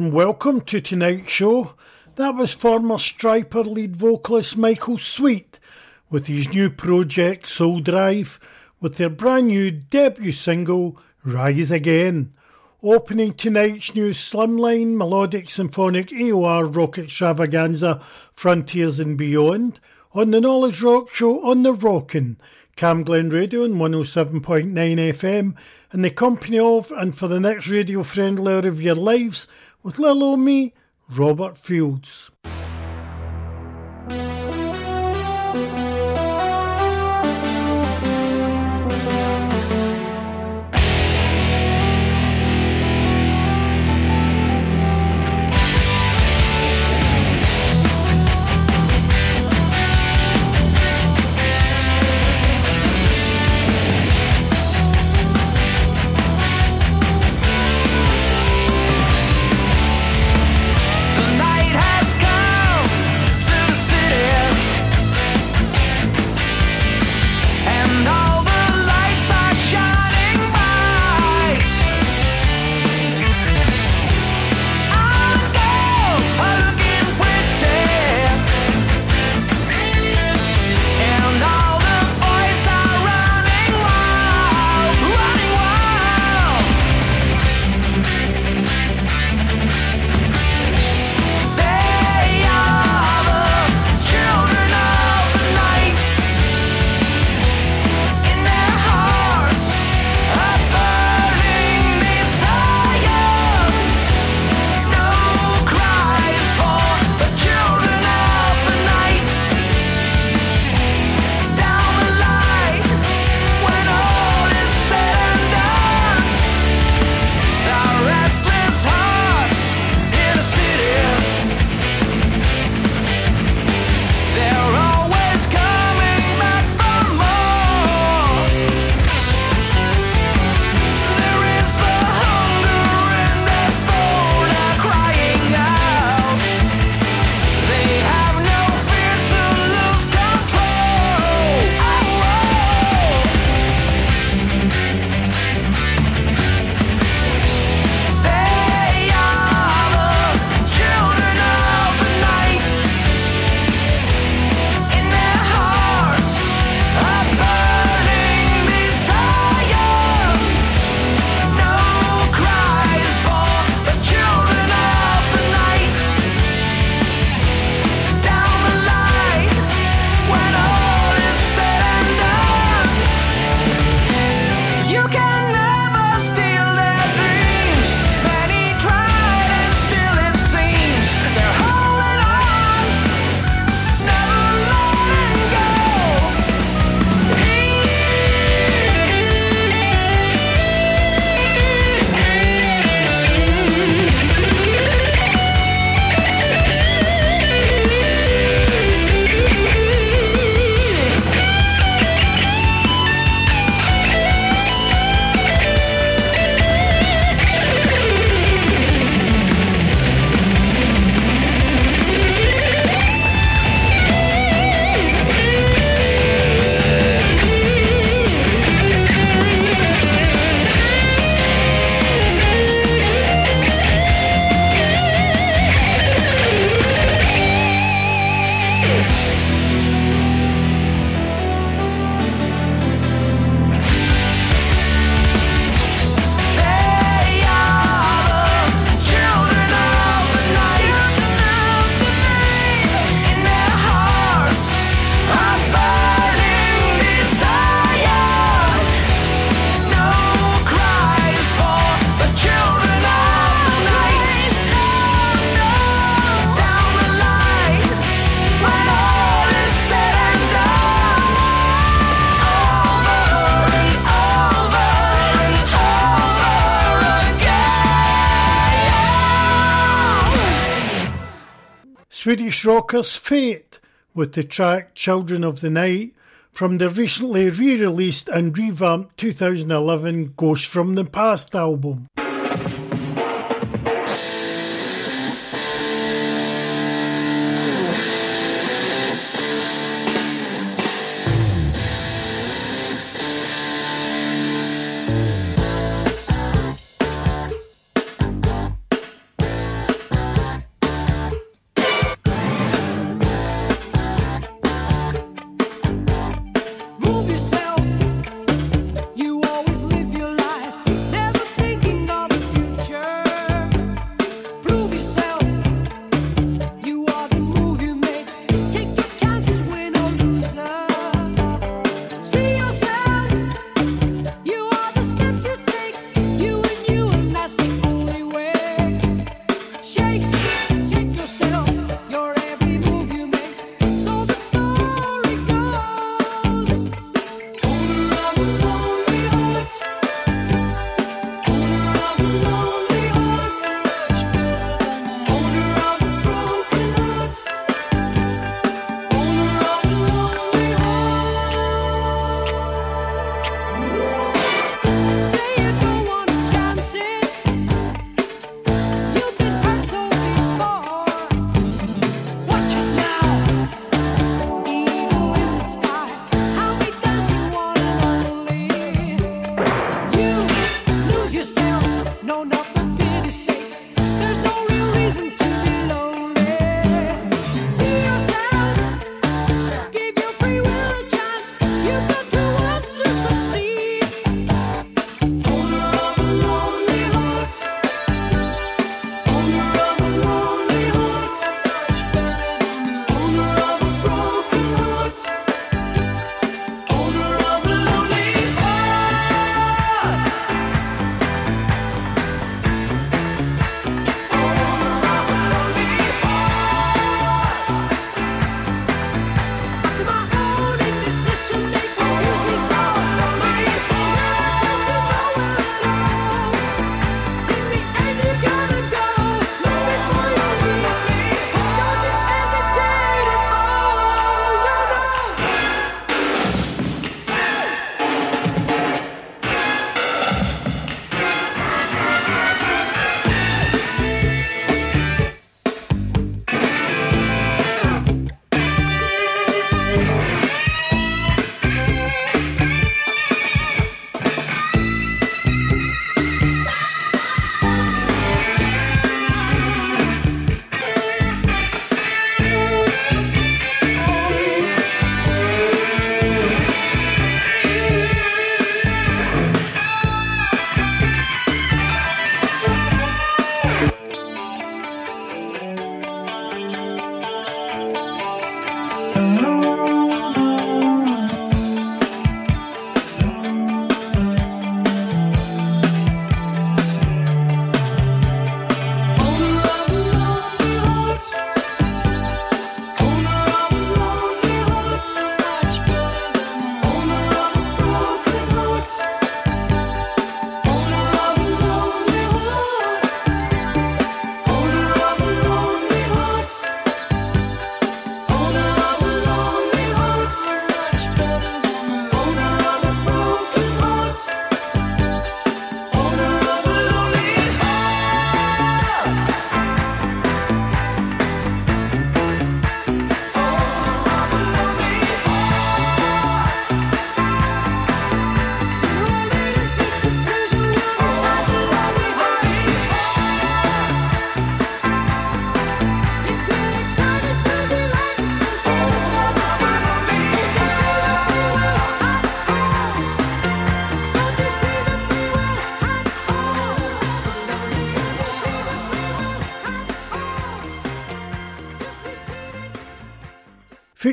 warm welcome to tonight's show. That was former Stryper lead vocalist Michael Sweet with his new project Soul Drive with their brand new debut single Rise Again. Opening tonight's new slimline melodic symphonic AOR rock extravaganza Frontiers and Beyond on the Knowledge Rock Show on the Rockin' Camglen Radio on 107.9 FM in the company of and for the next radio friendly hour of your lives with little old me, Robert Fields. Swedish rockers Fate with the track Children of the Night from the recently re released and revamped 2011 Ghost from the Past album.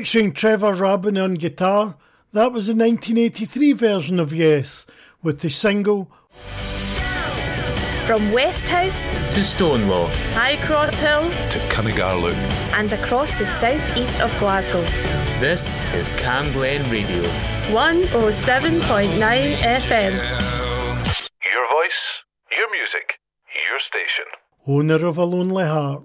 featuring Trevor Rabin on guitar, that was the 1983 version of Yes, with the single. From Westhouse to Stonewall, High Cross Hill to Cuningar Loop, and across the southeast of Glasgow. This is Camglen Radio 107.9 FM. Your voice, your music, your station. Owner of a Lonely Heart.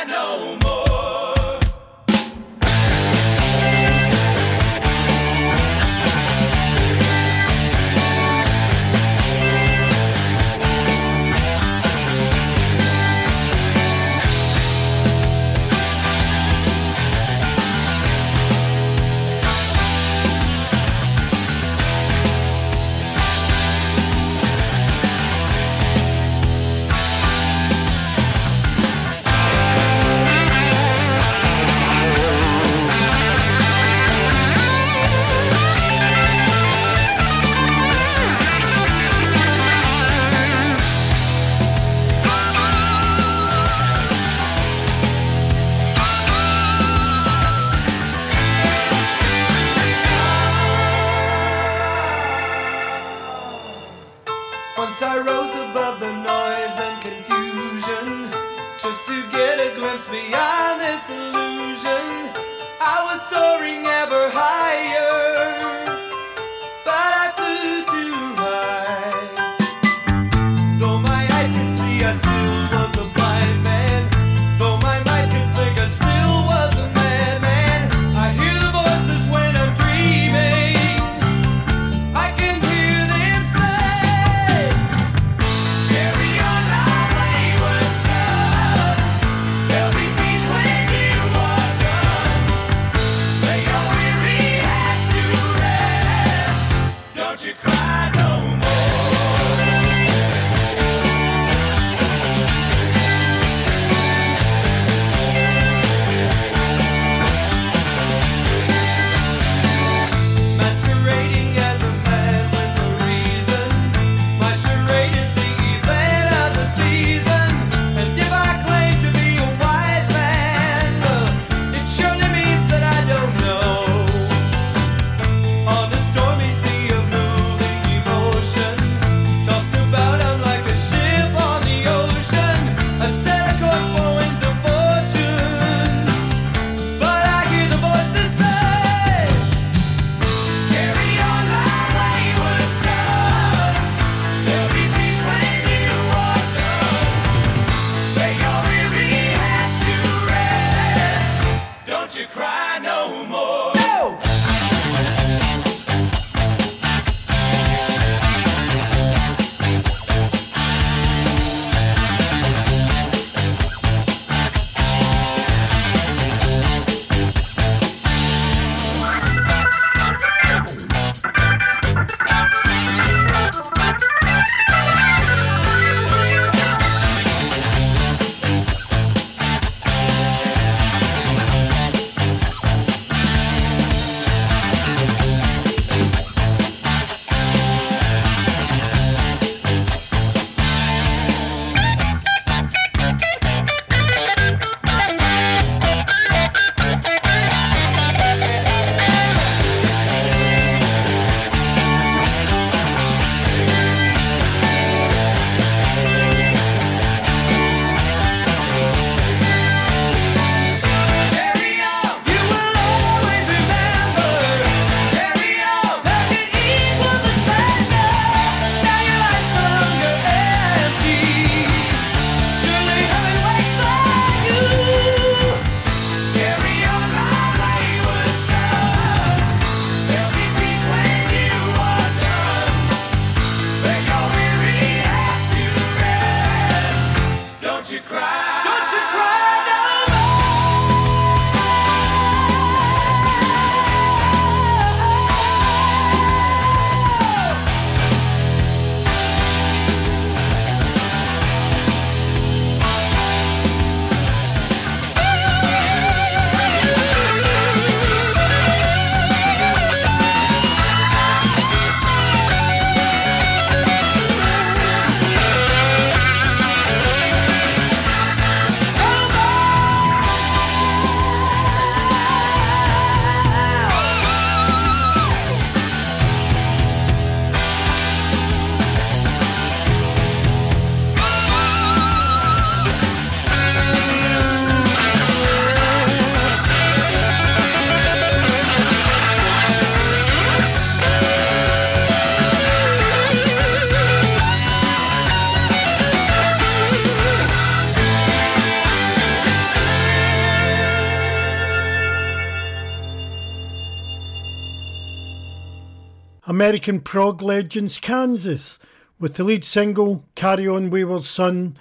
American prog legends Kansas with the lead single Carry On Wayward Son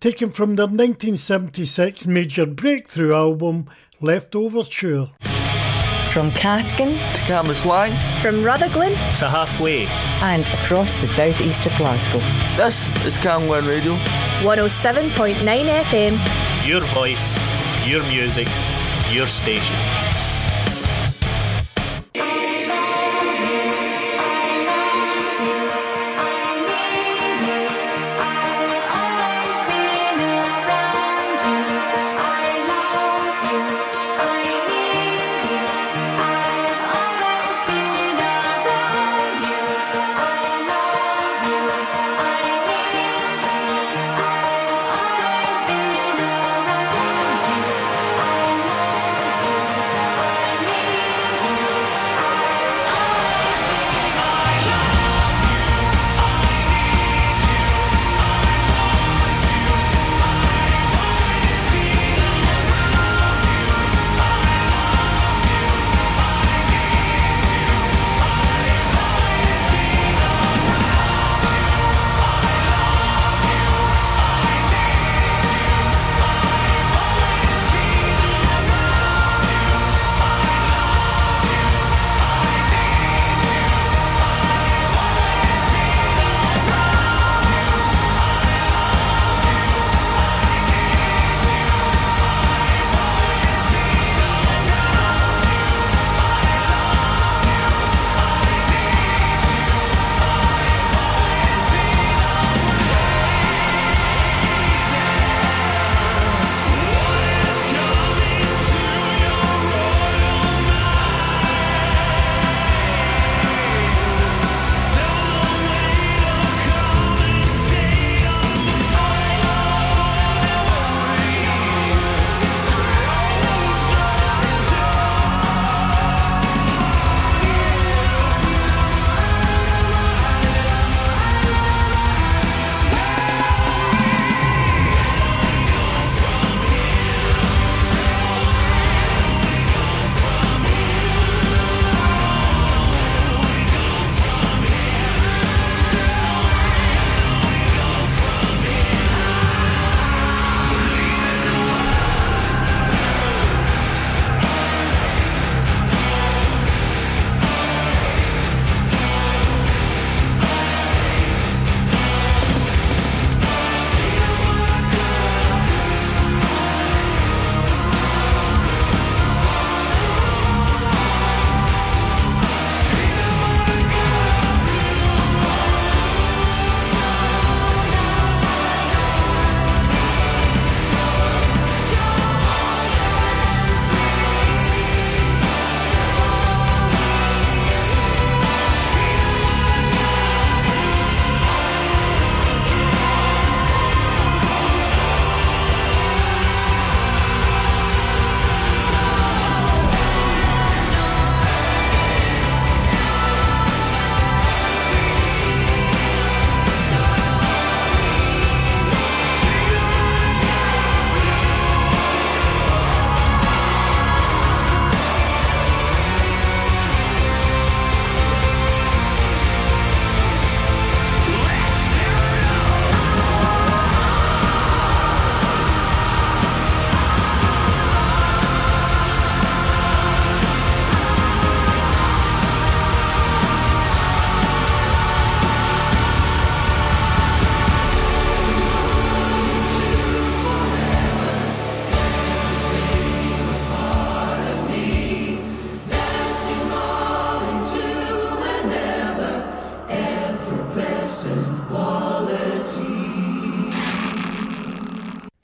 taken from their 1976 major breakthrough album Leftoverture. From Cathkin to Cambuslang, From Rutherglen To halfway. and across the southeast of Glasgow. this is Camglen Radio. 107.9 FM. Your voice, your music, your station.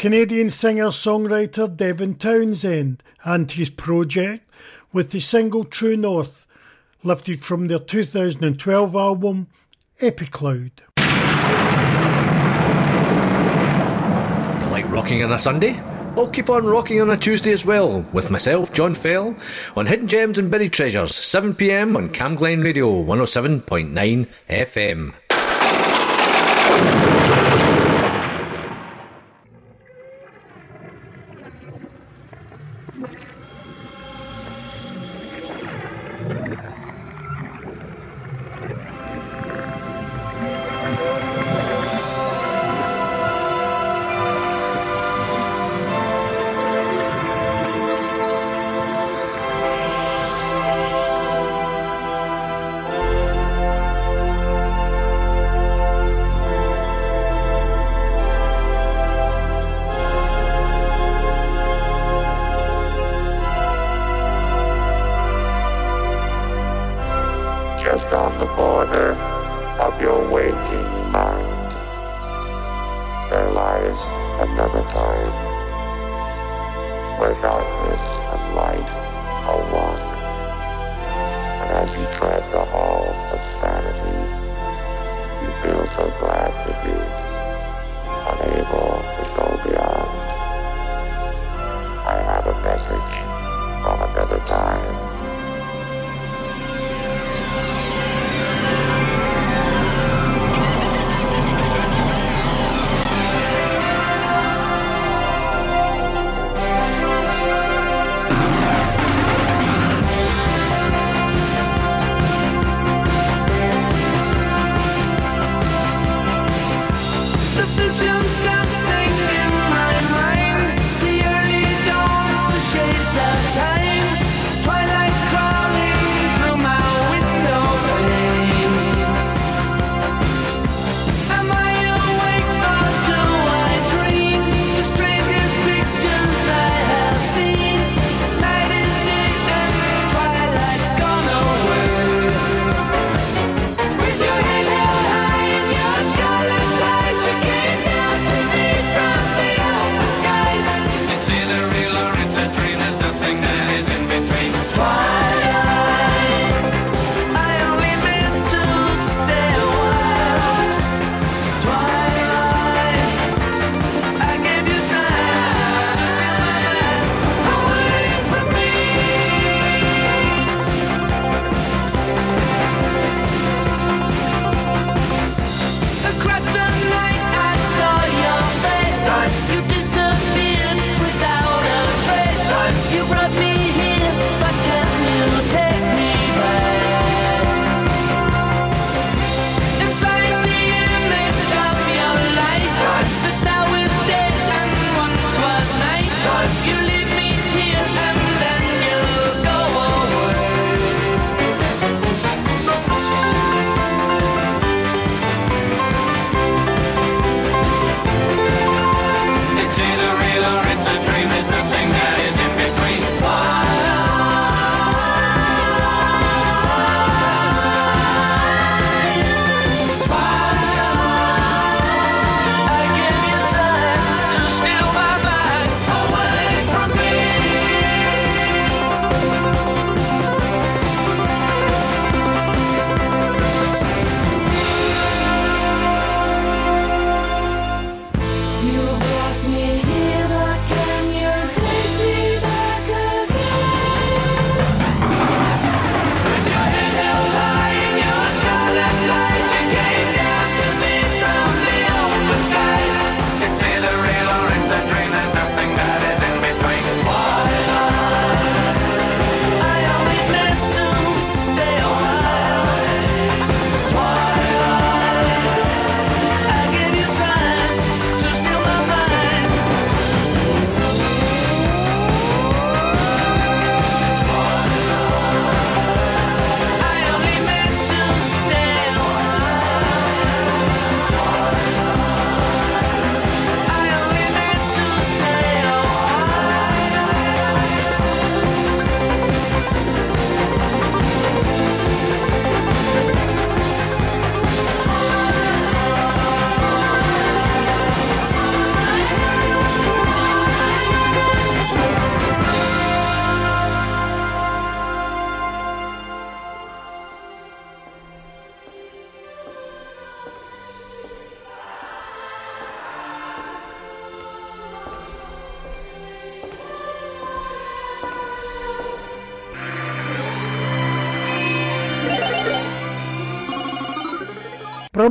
Canadian singer-songwriter Devin Townsend and his project with the single True North, lifted from their 2012 album Epicloud. You like rocking on a Sunday? I'll keep on rocking on a Tuesday as well, with myself, John Fell, on Hidden Gems and Buried Treasures, 7pm on Camglen Radio 107.9 FM.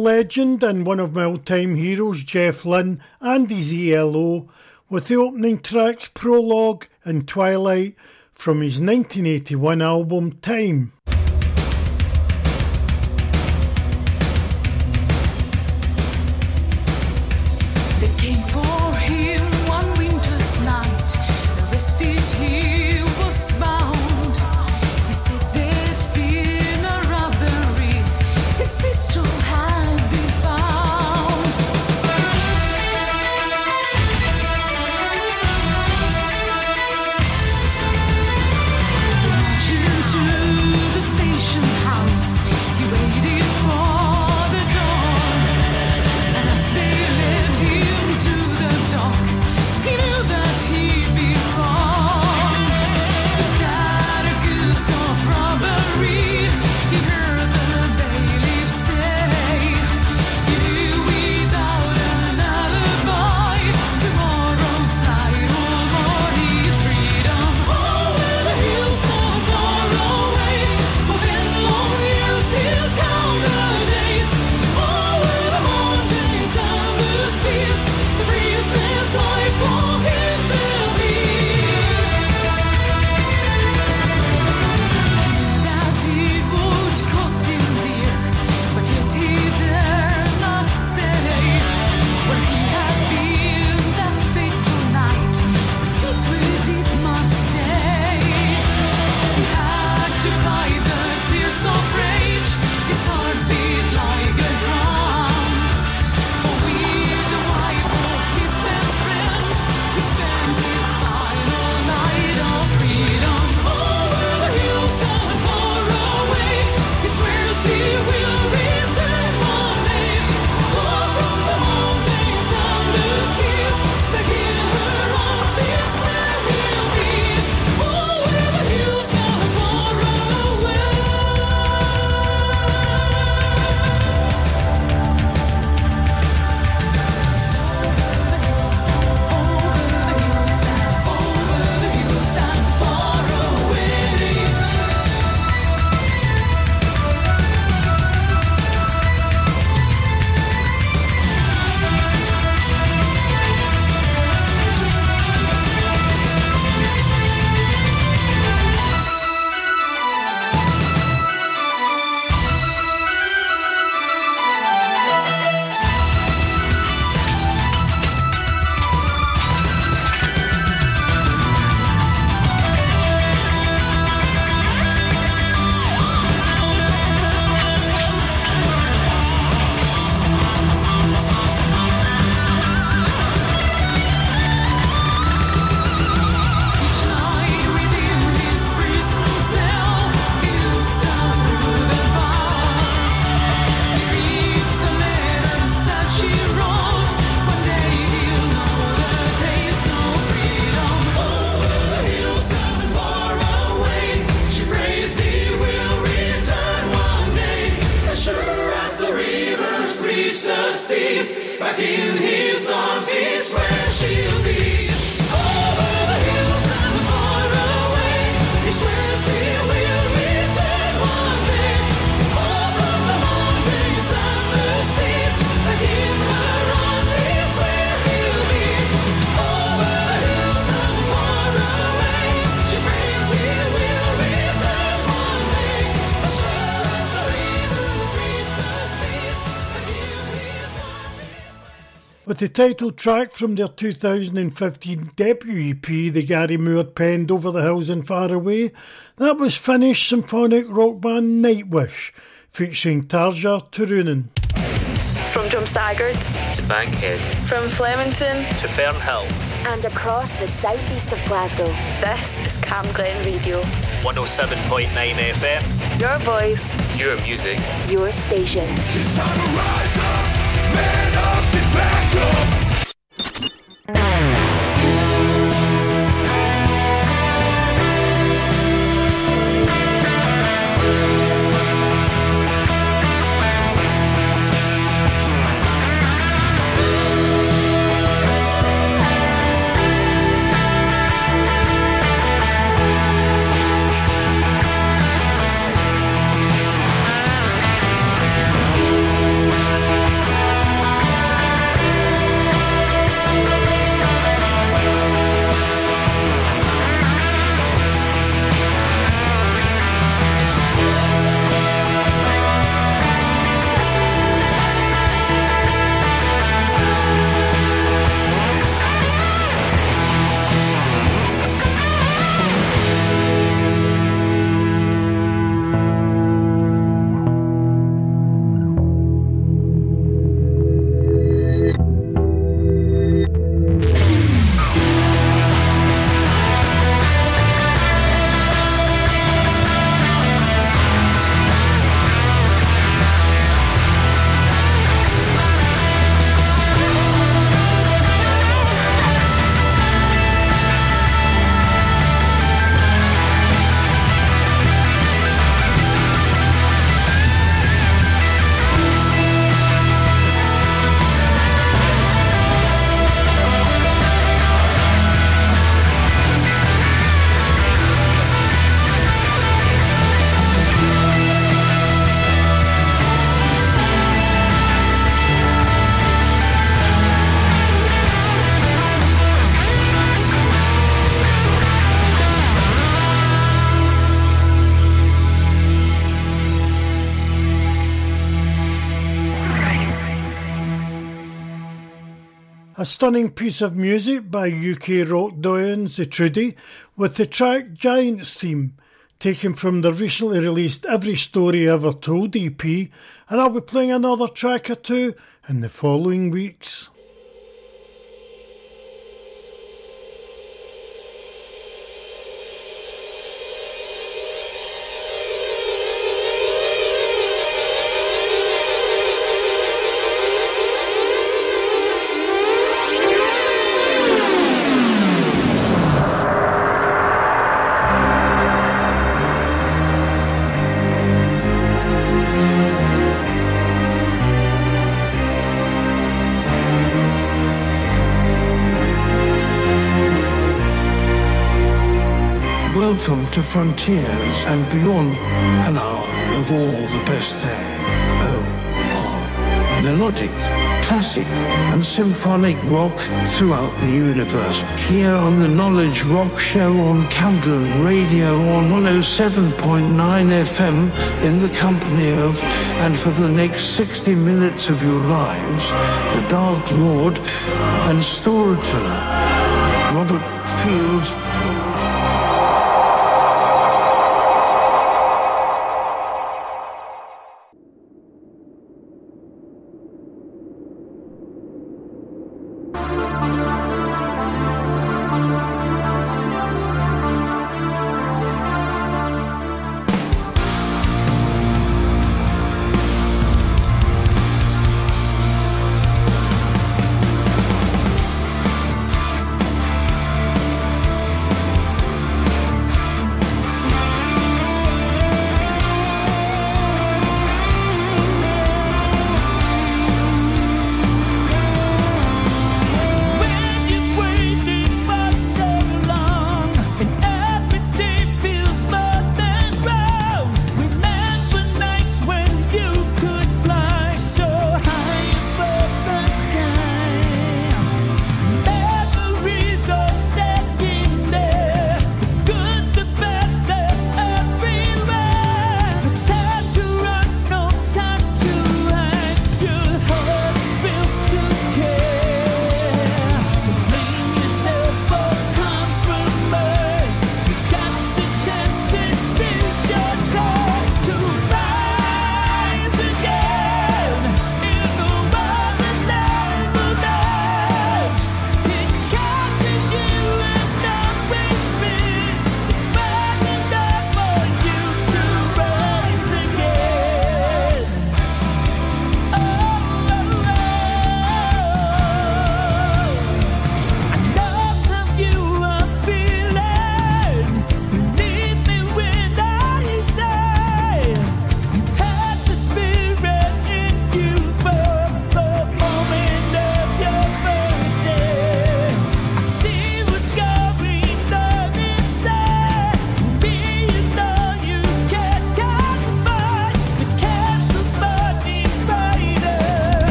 legend and one of my old-time heroes, Jeff Lynne, and his ELO, with the opening tracks Prologue and Twilight from his 1981 album Time. The title track from their 2015 debut EP, The Gary Moore penned Over the Hills and Far Away, that was Finnish symphonic rock band Nightwish, featuring Tarja Turunen. From Drumsagard To Bankhead. from Flemington To Fernhill. and across the southeast of Glasgow. this is Camglen Radio. 107.9 FM. Your voice, Your music. Your station. A stunning piece of music by UK rock doyens The Trudy with the track Giants theme taken from the recently released Every Story Ever Told EP and I'll be playing another track or two in the following weeks. To Frontiers and Beyond, an hour of all the best day. Oh, oh. Melodic, classic, and symphonic rock throughout the universe. Here on the Knowledge Rock Show on Camglen Radio on 107.9 FM in the company of, and for the next 60 minutes of your lives, the Dark Lord and storyteller, Robert Fields.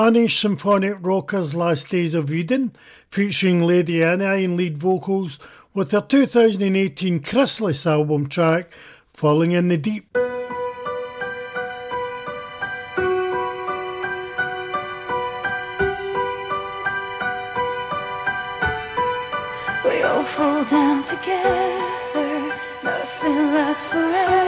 Spanish symphonic rockers Last Days of Eden, featuring Lady Ani in lead vocals, with their 2018 Chrysalis album track, Falling in the Deep. We all fall down together, nothing lasts forever.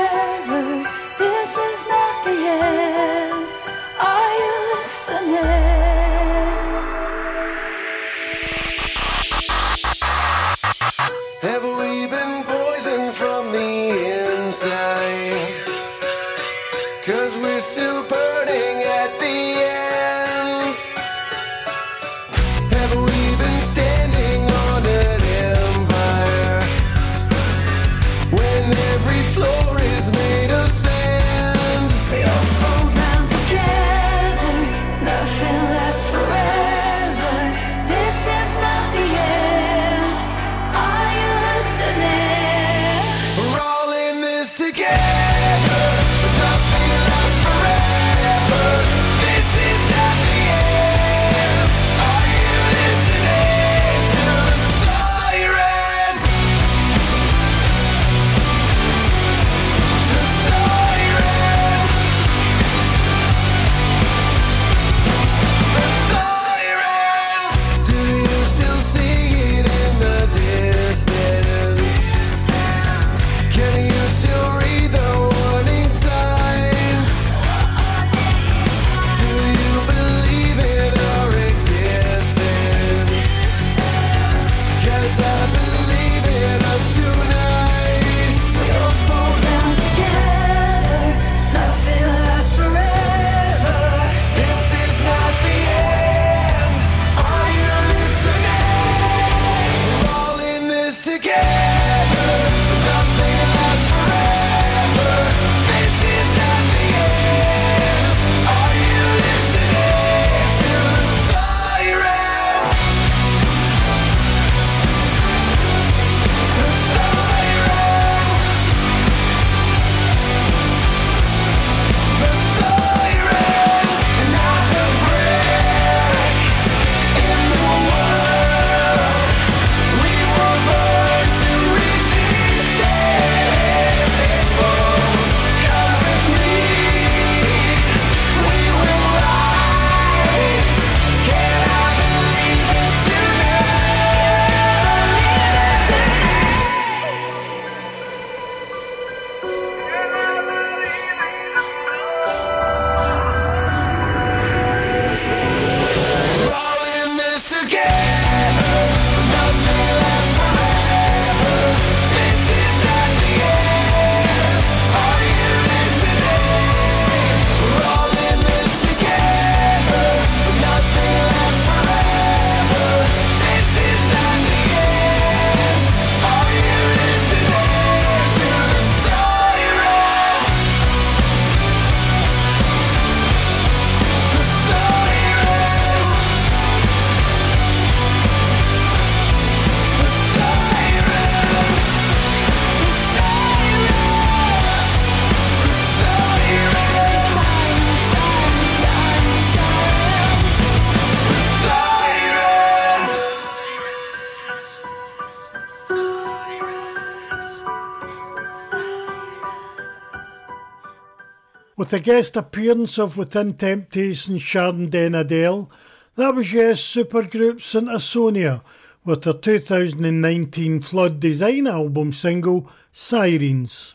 The guest appearance of Within Temptation Sharon Den Adel, that was yes supergroup St Asonia with their 2019 Flawed Design album single Sirens.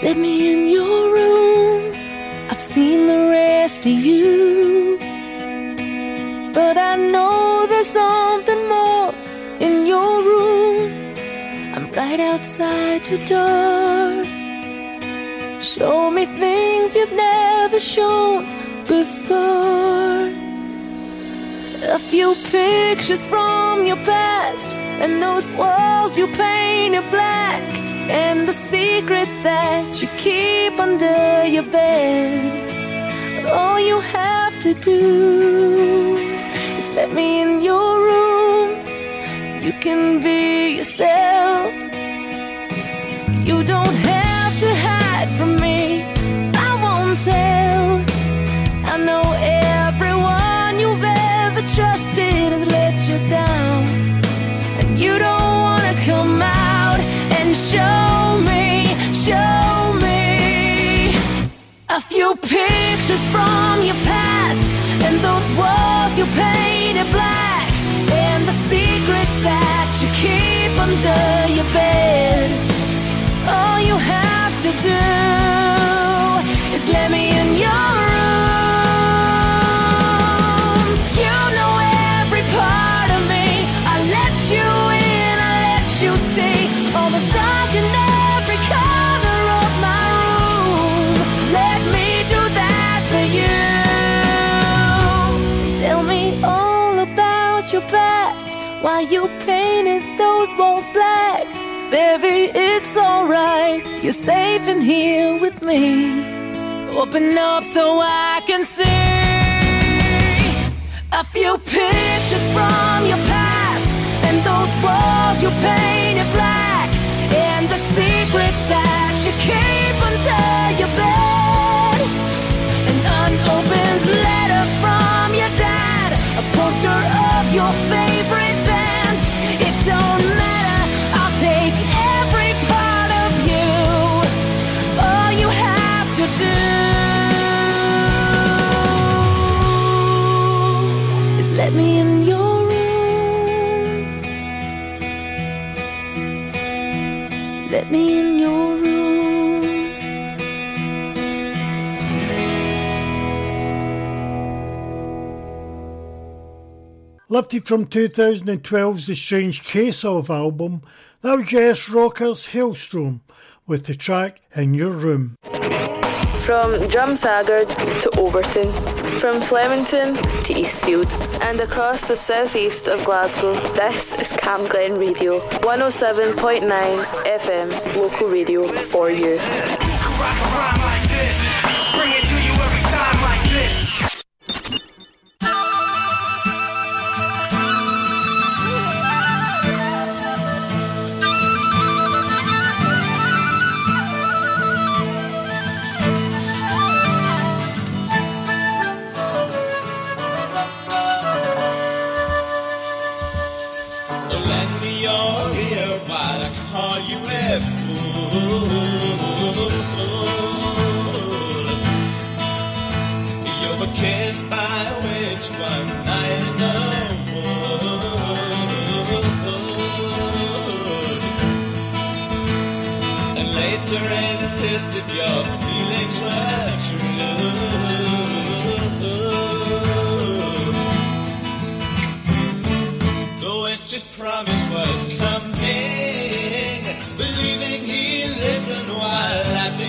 Let me in your room. I've seen the rest of you. But I know there's something right outside your door. Show me things you've never shown before. A few pictures from your past, and those walls you painted black, and the secrets that you keep under your bed. All you have to do is let me in your room. You can be yourself. You don't have to hide from me. I won't tell. I know everyone you've ever trusted has let you down. And you don't want to come out and show me, show me a few pictures from your past and those walls you painted black and the secrets that you keep under your bed do is let me in your room. You know every part of me. I let you in, I let you see all the dark in every corner of my room. Let me do that for you. Tell me all about your past. Why you painted those walls black. Baby, it's alright. You're safe in here with me. Open up so I can see a few pictures Let me in your room. Lifted from 2012's The Strange Case of album, that was Yes Rockers Halestorm with the track In Your Room. From Drumsagard to Overton, from Flemington to Eastfield, and across the southeast of Glasgow, this is Camglen Radio, 107.9 FM, local radio for you. You were kissed by a witch one the wood. And later insisted your feelings were true. The witch's promise was coming, listened while laughing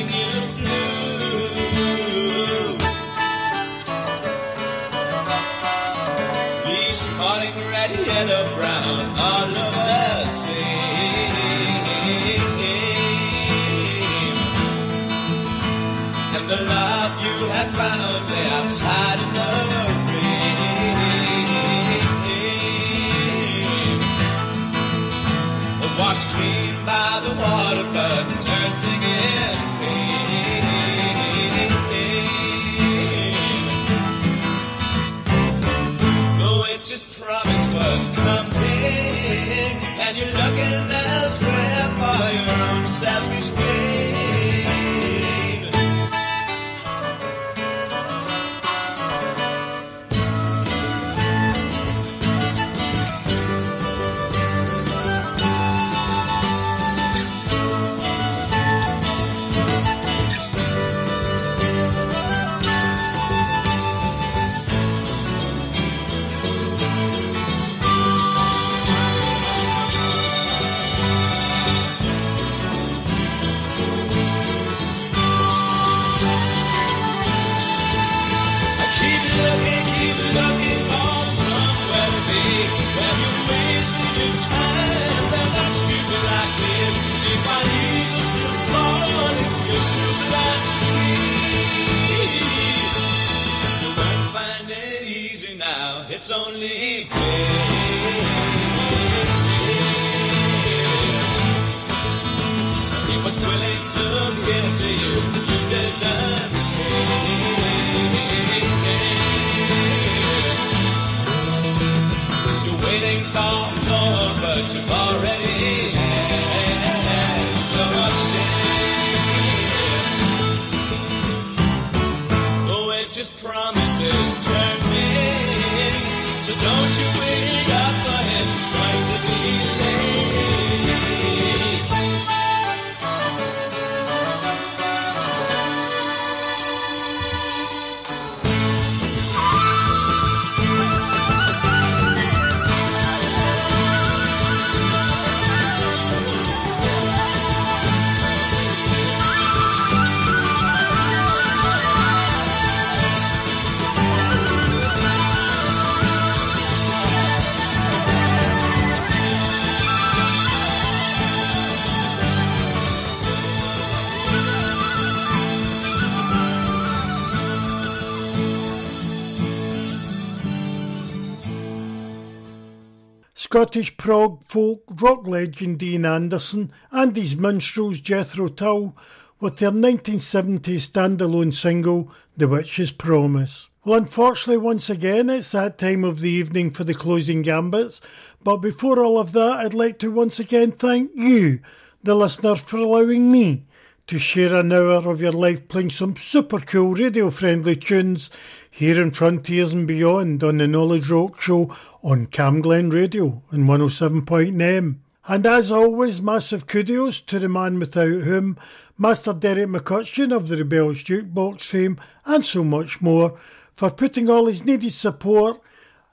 Scottish prog folk rock legend Ian Anderson and his minstrels Jethro Tull with their 1970 standalone single The Witch's Promise. Well, unfortunately, once again, it's that time of the evening for the closing gambits. But before all of that, I'd like to once again thank you, the listener, for allowing me to share an hour of your life playing some super cool radio friendly tunes here in Frontiers and Beyond on the Knowledge Rock Show on Camglen Radio and 107.9. And as always, massive kudos to the man without whom, Master Derek McCutcheon of the Rebels Jukebox fame, and so much more, for putting all his needed support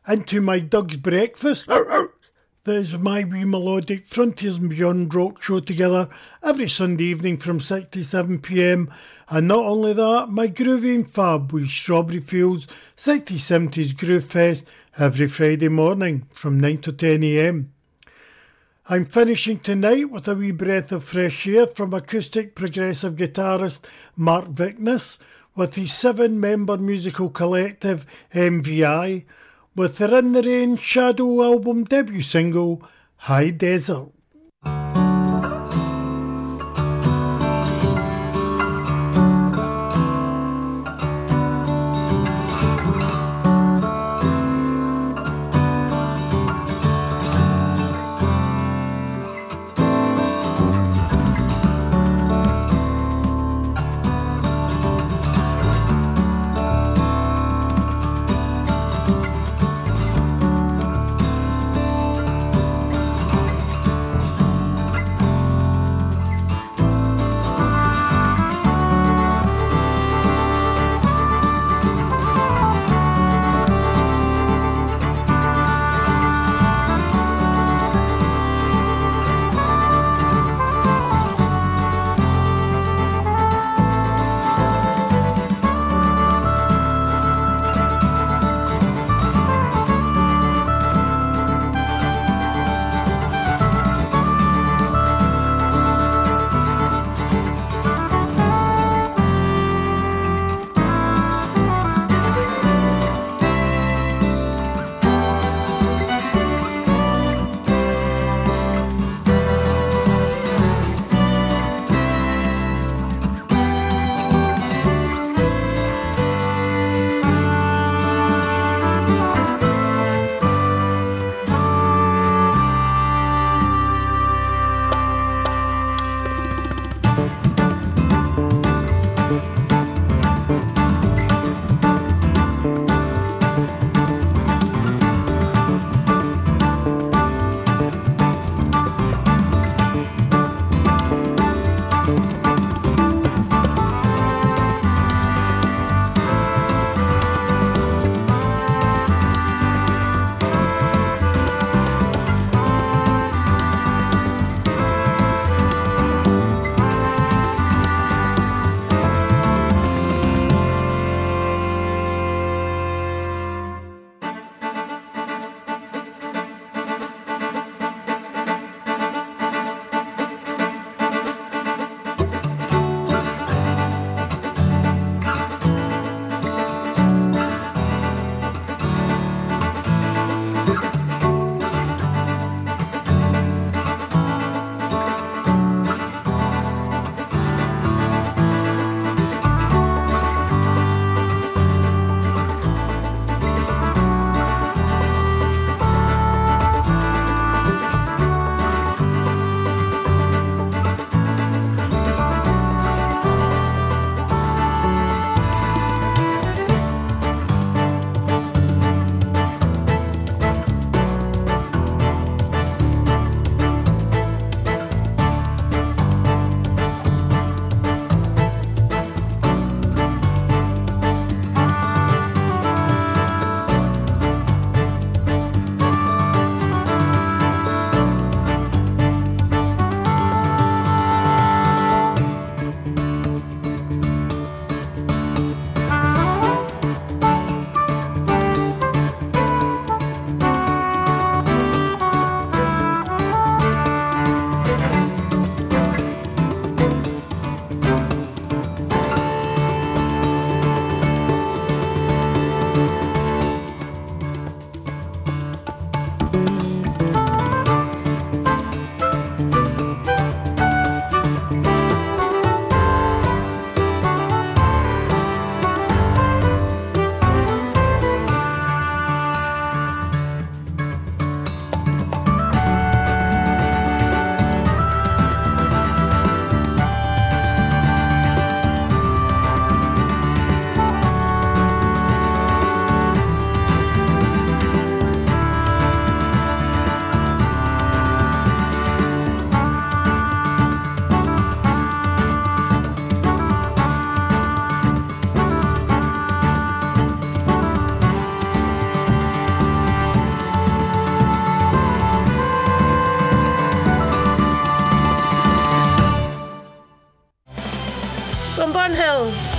into my Doug's breakfast. That is my wee melodic Frontiers and Beyond rock show together every Sunday evening from 6 to 7 pm. And not only that, my groovy and fab with Strawberry Fields 60 70s Groove Fest every Friday morning from 9 to 10 am. I'm finishing tonight with a wee breath of fresh air from acoustic progressive guitarist Mark Vickness with his seven member musical collective MVI with their In the Rain Shadow album debut single High Desert.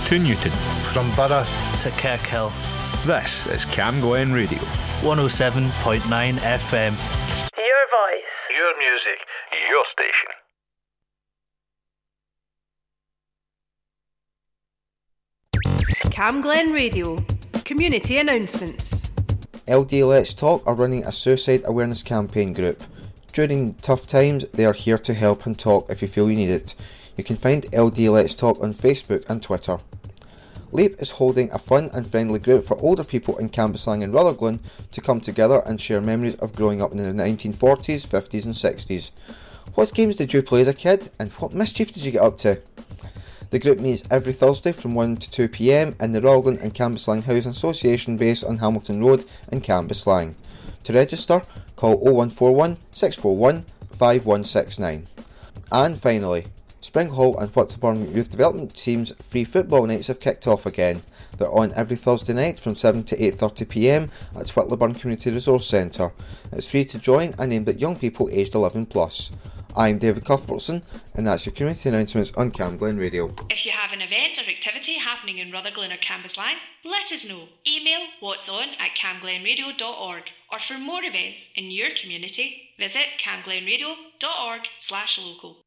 To Newton. From Borough to Kirkhill. This is Camglen Radio. 107.9 FM. Your voice. Your music, your station. Camglen Radio. Community announcements. LD Let's Talk are running a suicide awareness campaign group. During tough times, they are here to help and talk if you feel you need it. You can find LD Let's Talk on Facebook and Twitter. LEAP is holding a fun and friendly group for older people in Cambuslang and Rutherglen to come together and share memories of growing up in the 1940s, 50s, and 60s. What games did you play as a kid, and what mischief did you get up to? The group meets every Thursday from 1 to 2 pm in the Rutherglen and Cambuslang Housing Association base on Hamilton Road in Cambuslang. To register, call 0141 641 5169. And finally, Springhall and Whitlawburn Youth Development Team's free football nights have kicked off again. They're on every Thursday night from 7 to 8.30pm at Whitlawburn Community Resource Centre. It's free to join and aimed at young people aged 11 plus. I'm David Cuthbertson and that's your community announcements on Camglen Radio. If you have an event or activity happening in Rutherglen or Cambuslang, let us know. Email what's on at camglenradio.org or for more events in your community, visit camglenradio.org slash local.